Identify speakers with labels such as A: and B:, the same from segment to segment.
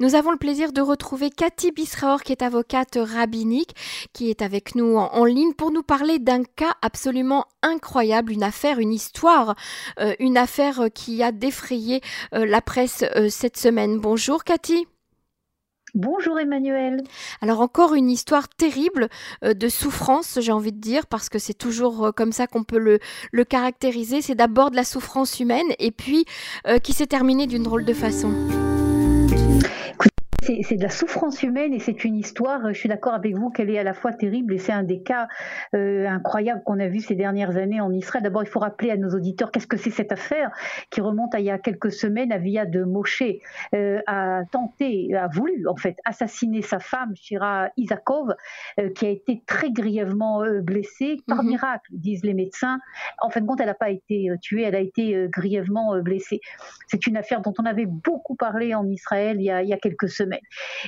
A: Nous avons le plaisir de retrouver Cathy Bisraor, qui est avocate rabbinique, qui est avec nous en, ligne pour nous parler d'un cas absolument incroyable, une affaire, une histoire, euh, une affaire qui a défrayé euh, la presse euh, cette semaine. Bonjour Cathy.
B: Bonjour Emmanuel.
A: Alors encore une histoire terrible de souffrance, j'ai envie de dire, parce que c'est toujours comme ça qu'on peut le, le caractériser. C'est d'abord de la souffrance humaine et puis qui s'est terminée d'une drôle de façon
B: c'est de la souffrance humaine et c'est une histoire, je suis d'accord avec vous, qu'elle est à la fois terrible et c'est un des cas euh, incroyables qu'on a vu ces dernières années en Israël. D'abord, il faut rappeler à nos auditeurs qu'est-ce que c'est cette affaire qui remonte à il y a quelques semaines. Avia de Moshe euh, a tenté, a voulu en fait assassiner sa femme, Shira Isakov, euh, qui a été très grièvement blessée. Par mhm. miracle, disent les médecins. En fin de compte, elle n'a pas été tuée, elle a été grièvement blessée. C'est une affaire dont on avait beaucoup parlé en Israël il y a, il y a quelques semaines.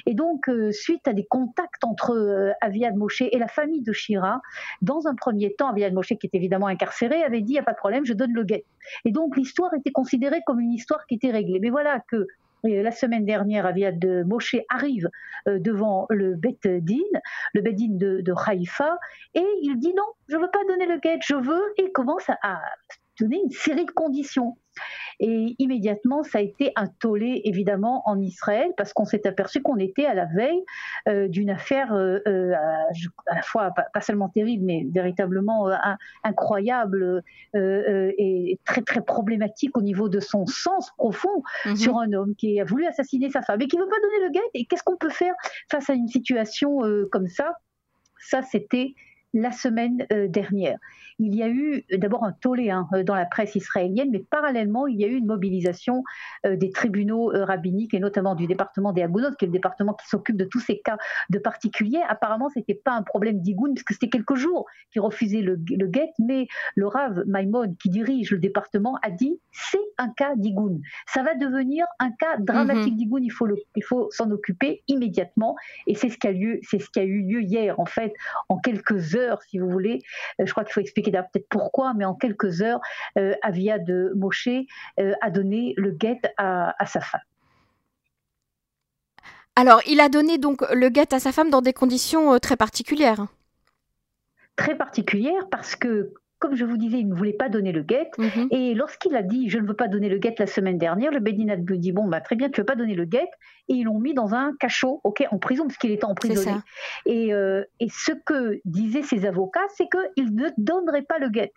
B: Et donc, euh, suite à des contacts entre euh, Aviad Moshe et la famille de Shira, dans un premier temps, Aviad Moshe, qui est évidemment incarcéré, avait dit, il n'y a pas de problème, je donne le guet. Et donc, l'histoire était considérée comme une histoire qui était réglée. Mais voilà que euh, la semaine dernière, Aviad Moshe arrive devant le Bet Din, le Bet Din de, de Haïfa, et il dit non, je ne veux pas donner le guet, je veux, et commence à donner une série de conditions. Et immédiatement, ça a été un tollé, évidemment, en Israël, parce qu'on s'est aperçu qu'on était à la veille euh, d'une affaire euh, euh, à, la fois pas, seulement terrible, mais véritablement incroyable et très, très problématique au niveau de son sens profond mhm. sur un homme qui a voulu assassiner sa femme et qui ne veut pas donner le guet. Et qu'est-ce qu'on peut faire face à une situation comme ça? Ça, c'était la semaine euh, dernière. Il y a eu euh, d'abord un tollé hein, euh, dans la presse israélienne, mais parallèlement, il y a eu une mobilisation des tribunaux rabbiniques et notamment du département des Agounot, qui est le département qui s'occupe de tous ces cas de particuliers. Apparemment, ce n'était pas un problème d'Igoun, puisque c'était quelques jours qui refusaient le, le guet, mais le Rav Maimon, qui dirige le département, a dit c'est un cas d'Igoun. Ça va devenir un cas dramatique mhm. d'Igoun, il faut, il faut s'en occuper immédiatement. Et c'est ce qui a lieu, c'est ce qui a eu lieu hier, en fait, en quelques heures si vous voulez. Euh, je crois qu'il faut expliquer peut-être pourquoi, mais en quelques heures, euh, Avia de Moshe euh, a donné le guet à, sa femme.
A: Alors, il a donné donc le guet à sa femme dans des conditions très particulières.
B: Très particulières parce que comme je vous disais, il ne voulait pas donner le guet. Mhm. Et lorsqu'il a dit je ne veux pas donner le guet la semaine dernière, le Bédin a dit bon, bah, très bien, tu ne veux pas donner le guet. Et ils l'ont mis dans un cachot, ok, en prison, parce qu'il était emprisonné. Et, euh, et ce que disaient ses avocats, c'est qu'il ne donnerait pas le guet.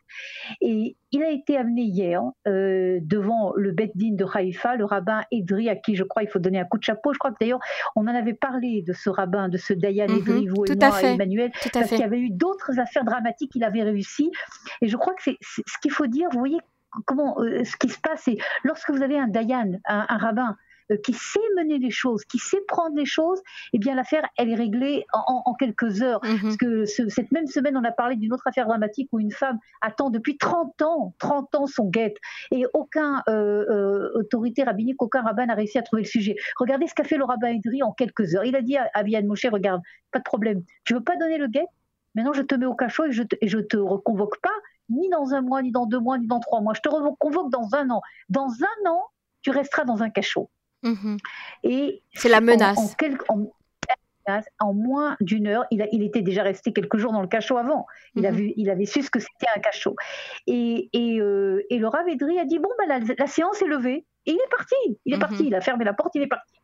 B: Et il a été amené hier euh, devant le Beddin de Haïfa, le rabbin Edri, à qui je crois il faut donner un coup de chapeau. Je crois que d'ailleurs, on en avait parlé de ce rabbin, de ce Dayan mhm, Edri, vous et moi, Emmanuel, parce qu'il y avait eu d'autres affaires dramatiques qu'il avait réussi. Et je crois que c'est ce qu'il faut dire, vous voyez comment euh, ce qui se passe, c'est lorsque vous avez un Dayan, un rabbin, euh, qui sait mener les choses, qui sait prendre les choses, eh bien l'affaire, elle est réglée en, quelques heures. Mhm. Parce que cette même semaine, on a parlé d'une autre affaire dramatique où une femme attend depuis 30 ans, 30 ans son guette, et aucun euh, autorité rabbinique, aucun rabbin n'a réussi à trouver le sujet. Regardez ce qu'a fait le rabbin Edri en quelques heures. Il a dit à, à Moshe, regarde, pas de problème, tu veux pas donner le guet? Maintenant, je te mets au cachot et je te, et je te reconvoque pas, ni dans un mois, ni dans deux mois, ni dans trois mois. Je te reconvoque dans un an. Dans un an, tu resteras dans un cachot.
A: Mhm. Et c'est la menace.
B: En, moins d'une heure, il, a, il, était déjà resté quelques jours dans le cachot avant. Il, a mhm. vu, il avait su ce que c'était un cachot. Et, et, euh, et le Ravédri a dit bon, ben, la, séance est levée. Et il est parti. Il est mhm. parti. Il a fermé la porte, il est parti.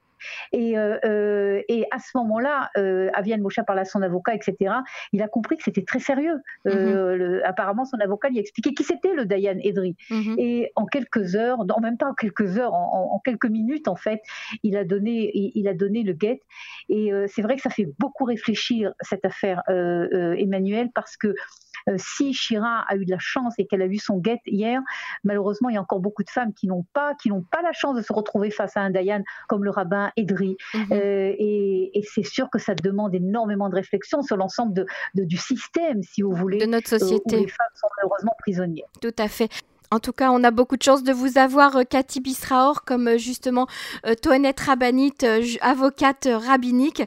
B: Et, euh, euh, et à ce moment-là, euh, Aviane Mocha parle à son avocat, etc. Il a compris que c'était très sérieux. Euh, mhm. apparemment, son avocat lui a expliqué qui c'était le Dayan Edri. Mhm. Et en quelques heures, en même temps, en quelques heures, en, quelques minutes, en fait, il a donné, il, a donné le guet. Et c'est vrai que ça fait beaucoup réfléchir cette affaire, Emmanuel, parce que si Chira a eu de la chance et qu'elle a eu son guet hier, malheureusement, il y a encore beaucoup de femmes qui n'ont pas, qui n'ont pas la chance de se retrouver face à un Dayan comme le rabbin Edri. Mhm. Euh, et, c'est sûr que ça demande énormément de réflexion sur l'ensemble de, du système, si vous voulez,
A: de notre société.
B: où les femmes sont malheureusement prisonnières.
A: Tout à fait. En tout cas, on a beaucoup de chance de vous avoir, Cathy Bisraor, comme justement euh, Toinette Rabanit, avocate rabbinique,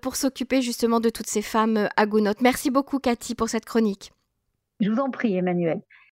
A: pour s'occuper justement de toutes ces femmes agonotes. Merci beaucoup, Cathy, pour cette chronique.
B: Je vous en prie, Emmanuel.